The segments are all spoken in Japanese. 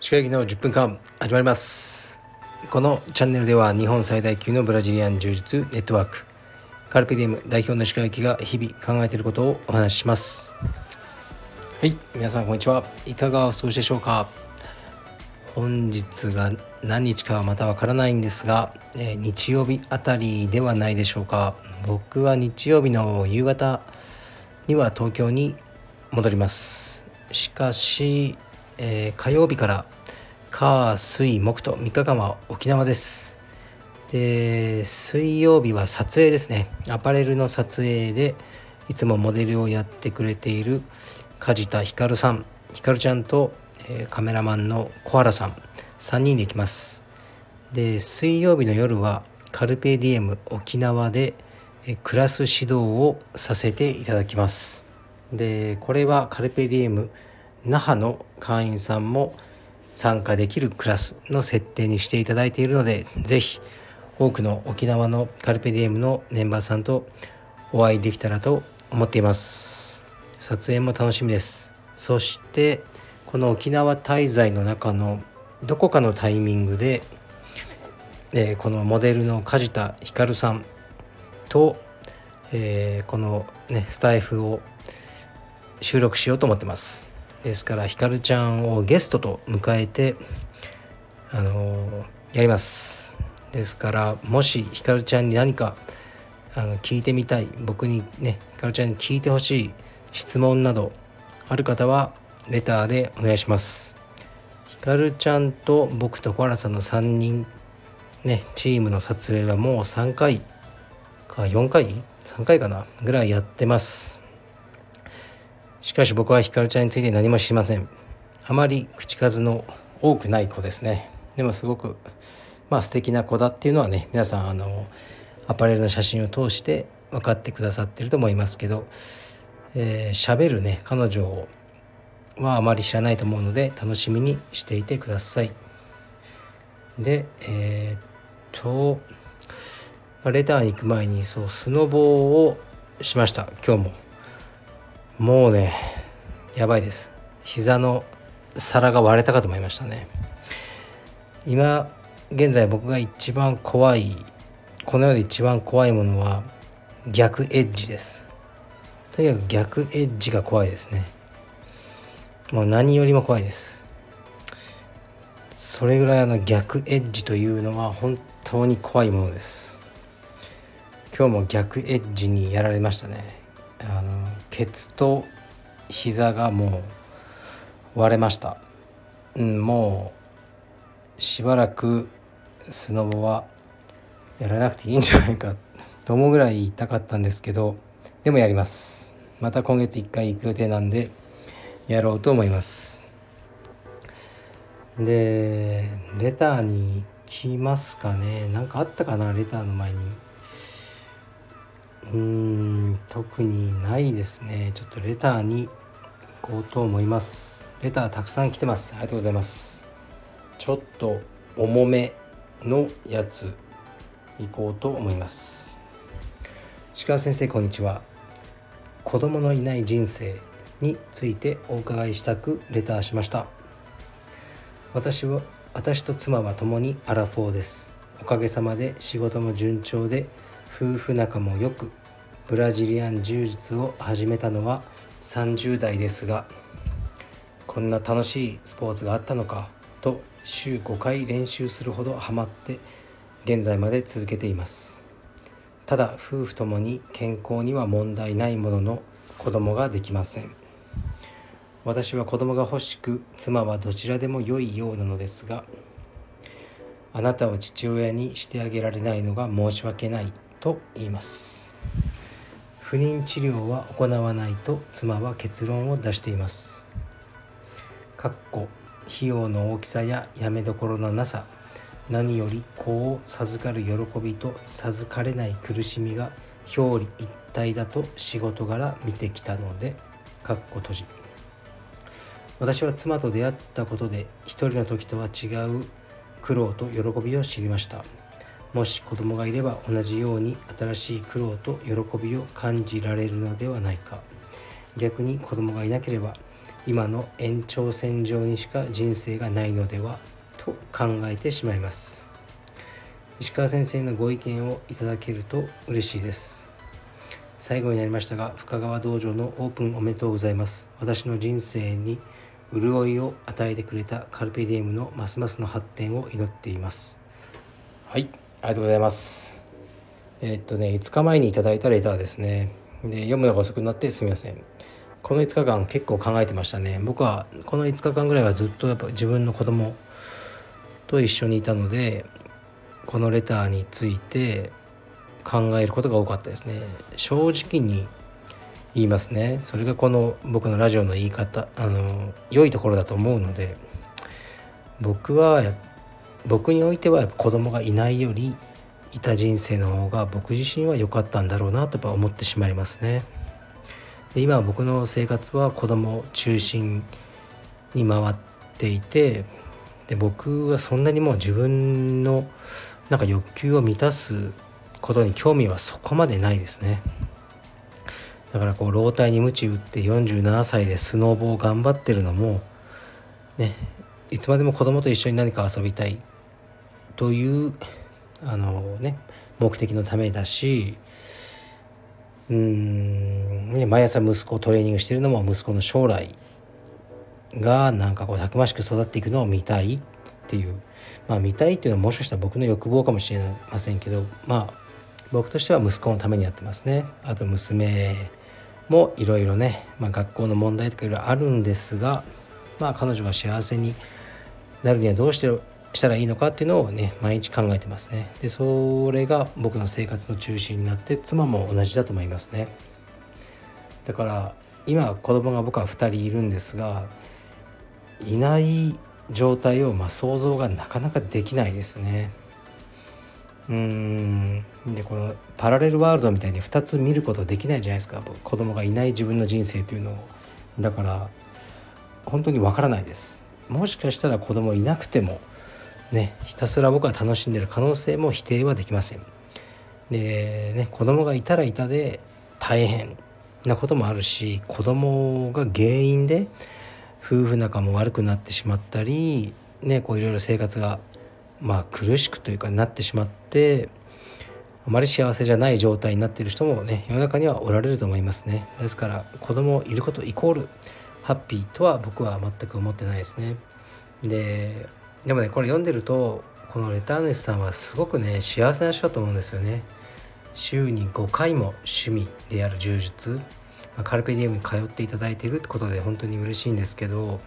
近いの10分間始まります。このチャンネルでは日本最大級のブラジリアン柔術ネットワークカルペディウム代表の石川行が日々考えていることをお話しします。はい皆さんこんにちは。いかがお過ごしでしょうか？本日が何日かはまたわからないんですが、えー、日曜日あたりではないでしょうか。僕は日曜日の夕方には東京に戻ります。しかし、えー、火曜日から火水木と3日間は沖縄です。で水曜日は撮影ですね。アパレルの撮影でいつもモデルをやってくれている梶田ひかるさん。ひかるちゃんとえカメラマンの小原さん3人で行きます。で水曜日の夜はカルペディエム沖縄でクラス指導をさせていただきます。でこれはカルペディエム那覇の会員さんも参加できるクラスの設定にしていただいているので是非多くの沖縄のカルペディエムのメンバーさんとお会いできたらと思っています。撮影も楽しみです。そしてこの沖縄滞在の中のどこかのタイミングで、えー、このモデルの梶田ひかるさんと、えー、この、ね、スタイフを収録しようと思ってます。ですからひかるちゃんをゲストと迎えてあのー、やります。ですからもしひかるちゃんに何かあの聞いてみたい僕にねひかるちゃんに聞いてほしい質問などある方はレターでお願いします。ひかるちゃんと僕と小原さんの3人ねチームの撮影はもう3回か4回？3回かな？ぐらいやってます。しかし僕はひかるちゃんについて何も知りません。あまり口数の多くない子ですね。でもすごくまあ素敵な子だっていうのはね皆さんあのアパレルの写真を通して分かってくださってると思いますけど喋、えー、るね彼女をはあまり知らないと思うので楽しみにしていてください。で、えー、っと、レターに行く前にそうスノボーをしました今日も。もうねやばいです。膝の皿が割れたかと思いましたね。今現在僕が一番怖いこの世で一番怖いものは逆エッジです。とにかく逆エッジが怖いですね。もう何よりも怖いです。それぐらいの逆エッジというのは本当に怖いものです。今日も逆エッジにやられましたね。あのケツと膝がもう割れました。うんもうしばらくスノボはやらなくていいんじゃないか。と思うぐらい痛かったんですけどでもやります。また今月1回行く予定なんでやろうと思います。でレターに来ますかね。何かあったかなレターの前に。うーん特にないですね。ちょっとレターに行こうと思います。レターたくさん来てます。ありがとうございます。ちょっと重めのやつ行こうと思います。鹿先生こんにちは。子供のいない人生についてお伺いしたくレターしました。私は私と妻は共にアラフォーです。おかげさまで仕事も順調で夫婦仲もよくブラジリアン柔術を始めたのは30代ですがこんな楽しいスポーツがあったのかと週5回練習するほどハマって現在まで続けています。ただ夫婦ともに健康には問題ないものの子供ができません。私は子供が欲しく妻はどちらでも良いようなのですがあなたを父親にしてあげられないのが申し訳ないと言います。不妊治療は行わないと妻は結論を出しています。かっこ費用の大きさややめどころのなさ何より子を授かる喜びと授かれない苦しみが表裏一体だと仕事柄見てきたのでかっこ閉じ。私は妻と出会ったことで一人の時とは違う苦労と喜びを知りました。もし子供がいれば同じように新しい苦労と喜びを感じられるのではないか。逆に子供がいなければ今の延長線上にしか人生がないのではと考えてしまいます。石川先生のご意見をいただけると嬉しいです。最後になりましたが深川道場のオープンおめでとうございます。私の人生に潤いを与えてくれたカルペディエムのますますの発展を祈っています。はいありがとうございます。えー、っとね5日前にいただいたレターですね。で読むのが遅くなってすみません。この5日間結構考えてましたね。僕はこの5日間ぐらいはずっとやっぱ自分の子供と一緒にいたのでこのレターについて考えることが多かったですね。正直に言いますねそれがこの僕のラジオの言い方あの良いところだと思うので僕は僕においては子供がいないよりいた人生の方が僕自身は良かったんだろうなとやっぱ思ってしまいますね。で今僕の生活は子供中心に回っていてで僕はそんなにもう自分のなんか欲求を満たすことに興味はそこまでないですねだからこう老体に鞭打って47歳でスノーボー頑張ってるのもねいつまでも子供と一緒に何か遊びたいというあのね目的のためだしうんね毎朝息子をトレーニングしてるのも息子の将来がなんかこうたくましく育っていくのを見たいっていうまあ見たいっていうのはもしかしたら僕の欲望かもしれませんけどまあ僕としては息子のためにやってますね。あと娘もいろいろね、まあ、学校の問題とかいろいろあるんですがまあ彼女が幸せになるにはどうしてしたらいいのかっていうのをね毎日考えてますね。でそれが僕の生活の中心になって妻も同じだと思いますね。だから今子供が僕は2人いるんですがいない状態をま想像がなかなかできないですね。うん。でこのパラレルワールドみたいに2つ見ることできないじゃないですか。子供がいない自分の人生というのを。だから本当にわからないです。もしかしたら子供いなくてもねひたすら僕は楽しんでる可能性も否定はできません。でね子供がいたらいたで大変なこともあるし子供が原因で夫婦仲も悪くなってしまったりねこういろいろ生活がまあ苦しくというかなってしまってあまり幸せじゃない状態になっている人もね世の中にはおられると思いますね。ですから子供いることイコールハッピーとは僕は全く思ってないですね。ででもねこれ読んでるとこのレターネスさんはすごくね幸せな人だと思うんですよね。週に5回も趣味である柔術、ま、カルペディウムに通っていただいているってことで本当に嬉しいんですけど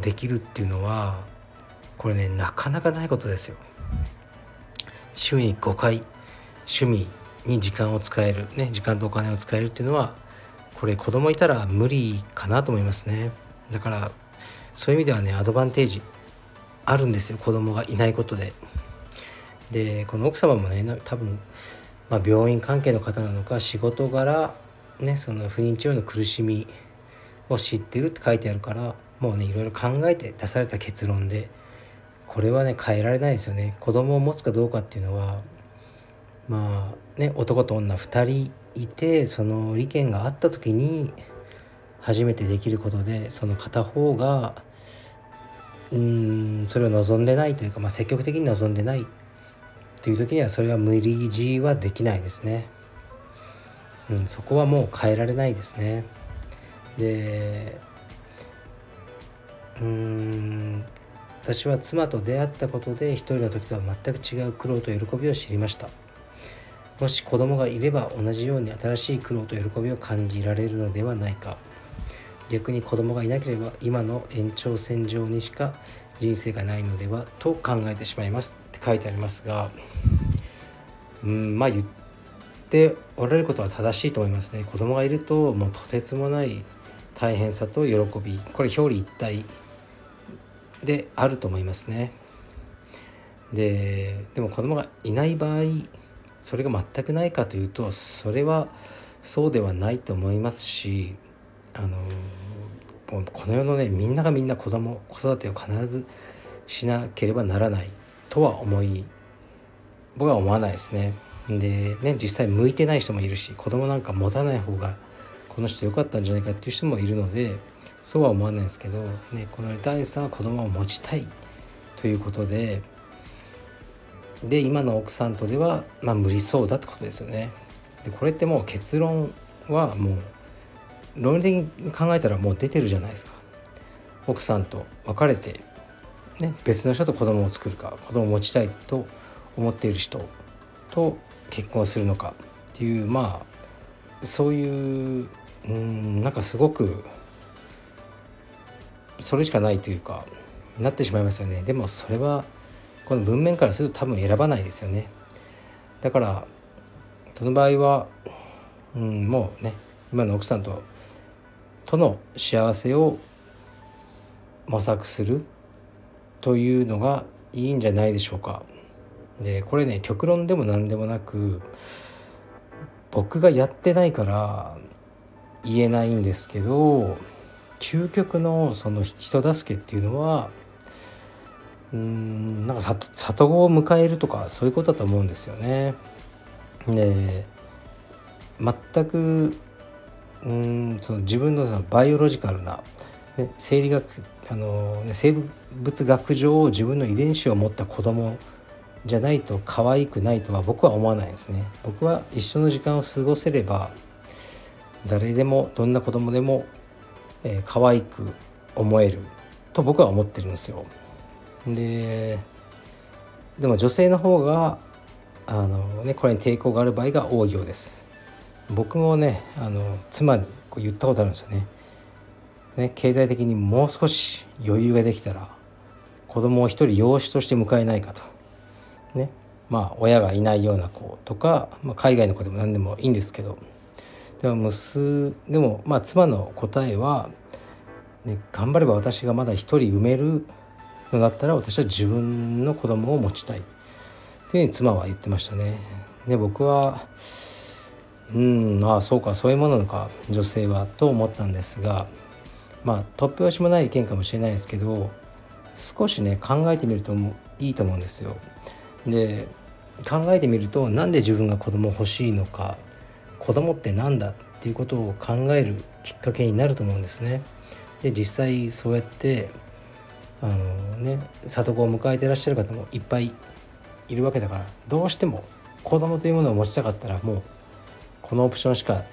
できるっていうのはこれねなかなかないことですよ。週に5回趣味に時間を使えるね時間とお金を使えるっていうのはこれ子供いたら無理かなと思いますね。だからそういう意味ではねアドバンテージあるんですよ。子供がいないことで。でこの奥様もね多分、まあ、病院関係の方なのか仕事柄ねその不妊治療の苦しみを知ってるって書いてあるからもうねいろいろ考えて出された結論でこれはね変えられないですよね子供を持つかどうかっていうのはまあね男と女2人いてその利権があった時に初めてできることでその片方がうんそれを望んでないというか、まあ、積極的に望んでないという時にはそれは無理強いはできないですね。うん、そこはもう変えられないですね。でうん私は妻と出会ったことで一人の時とは全く違う苦労と喜びを知りました。もし子供がいれば同じように新しい苦労と喜びを感じられるのではないか。逆に子供がいなければ今の延長線上にしか人生がないのではと考えてしまいます。って書いてありますがうんまあ言っておられることは正しいと思いますね。子供がいるともうとてつもない大変さと喜び。これ表裏一体であると思いますね。ででも子供がいない場合それが全くないかというとそれはそうではないと思いますしあのこの世のねみんながみんな子供子育てを必ずしなければならないとは思い僕は思わないですね。でね実際向いてない人もいるし子供なんか持たない方がこの人良かったんじゃないかっていう人もいるのでそうは思わないですけど、ね、このレターニさんは子供を持ちたいということでで今の奥さんとでは、まあ、無理そうだってことですよね。でこれってもう結論はもう論理的に考えたらもう出てるじゃないですか。奥さんと別れて、ね、別の人と子供を作るか子供を持ちたいと思っている人と結婚するのかっていうまあそういううんなんかすごくそれしかないというかなってしまいますよねでもそれはこの文面からすると多分選ばないですよねだからその場合は、うん、もうね今の奥さんととの幸せを模索するというのがいいんじゃないでしょうか。でこれね極論でも何でもなく僕がやってないから言えないんですけど究極のその人助けっていうのはうんなんか里子を迎えるとかそういうことだと思うんですよね。で全くうんその自分のそのバイオロジカルな、ね、生理学あの、ね、生物学上自分の遺伝子を持った子供じゃないと可愛くないとは僕は思わないですね。僕は一緒の時間を過ごせれば誰でもどんな子供でも、えー、可愛く思えると僕は思ってるんですよ。ででも女性の方があの、ね、これに抵抗がある場合が多いようです。僕もねあの妻にこう言ったことあるんですよね。ね経済的にもう少し余裕ができたら子供を一人養子として迎えないかと。ねまあ親がいないような子とか、まあ、海外の子でも何でもいいんですけど。でも娘でもまあ妻の答えは、ね、頑張れば私がまだ一人産めるのだったら私は自分の子供を持ちたいというふうに妻は言ってましたね。で僕はうんああそうかそういうものなのか女性はと思ったんですがまあ突拍子もない意見かもしれないですけど少しね考えてみるといいと思うんですよ。で考えてみるとなんで自分が子供欲しいのか子供って何だっていうことを考えるきっかけになると思うんですね。で実際そうやってあのね里子を迎えてらっしゃる方もいっぱいいるわけだからどうしても子供というものを持ちたかったらもうこのオプションしか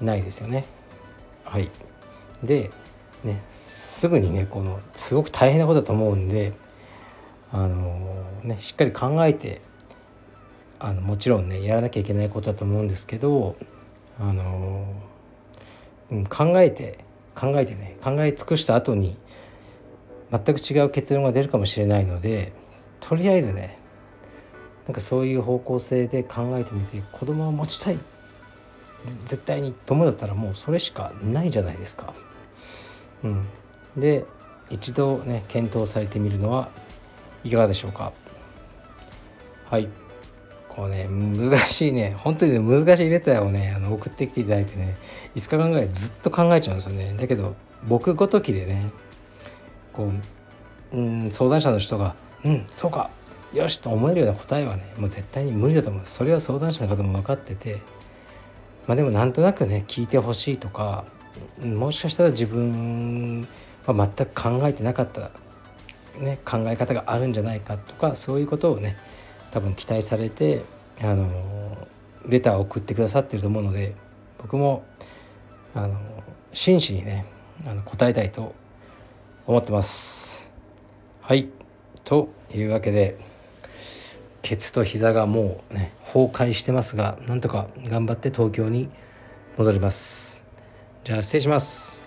ないですよね。はいでねすぐにねこのすごく大変なことだと思うんであのねしっかり考えてあのもちろんねやらなきゃいけないことだと思うんですけどあの、うん、考えて考えてね考え尽くした後に全く違う結論が出るかもしれないのでとりあえずねなんかそういう方向性で考えてみて子供を持ちたい絶対に友だったらもうそれしかないじゃないですか。うん、で一度ね検討されてみるのはいかがでしょうか。はいこうね難しいね。本当にね難しいレターをねあの送ってきていただいてね5日間ぐらいずっと考えちゃうんですよね。だけど僕ごときでねこううん相談者の人が「うんそうかよし」と思えるような答えはねもう絶対に無理だと思う。それは相談者の方も分かっててまあでもなんとなくね聞いてほしいとかもしかしたら自分は全く考えてなかった、ね、考え方があるんじゃないかとかそういうことをね多分期待されてあのレターを送ってくださってると思うので僕もあの真摯にねあの答えたいと思ってます。はい。というわけでケツと膝がもうね崩壊してますがなんとか頑張って東京に戻ります。じゃあ失礼します。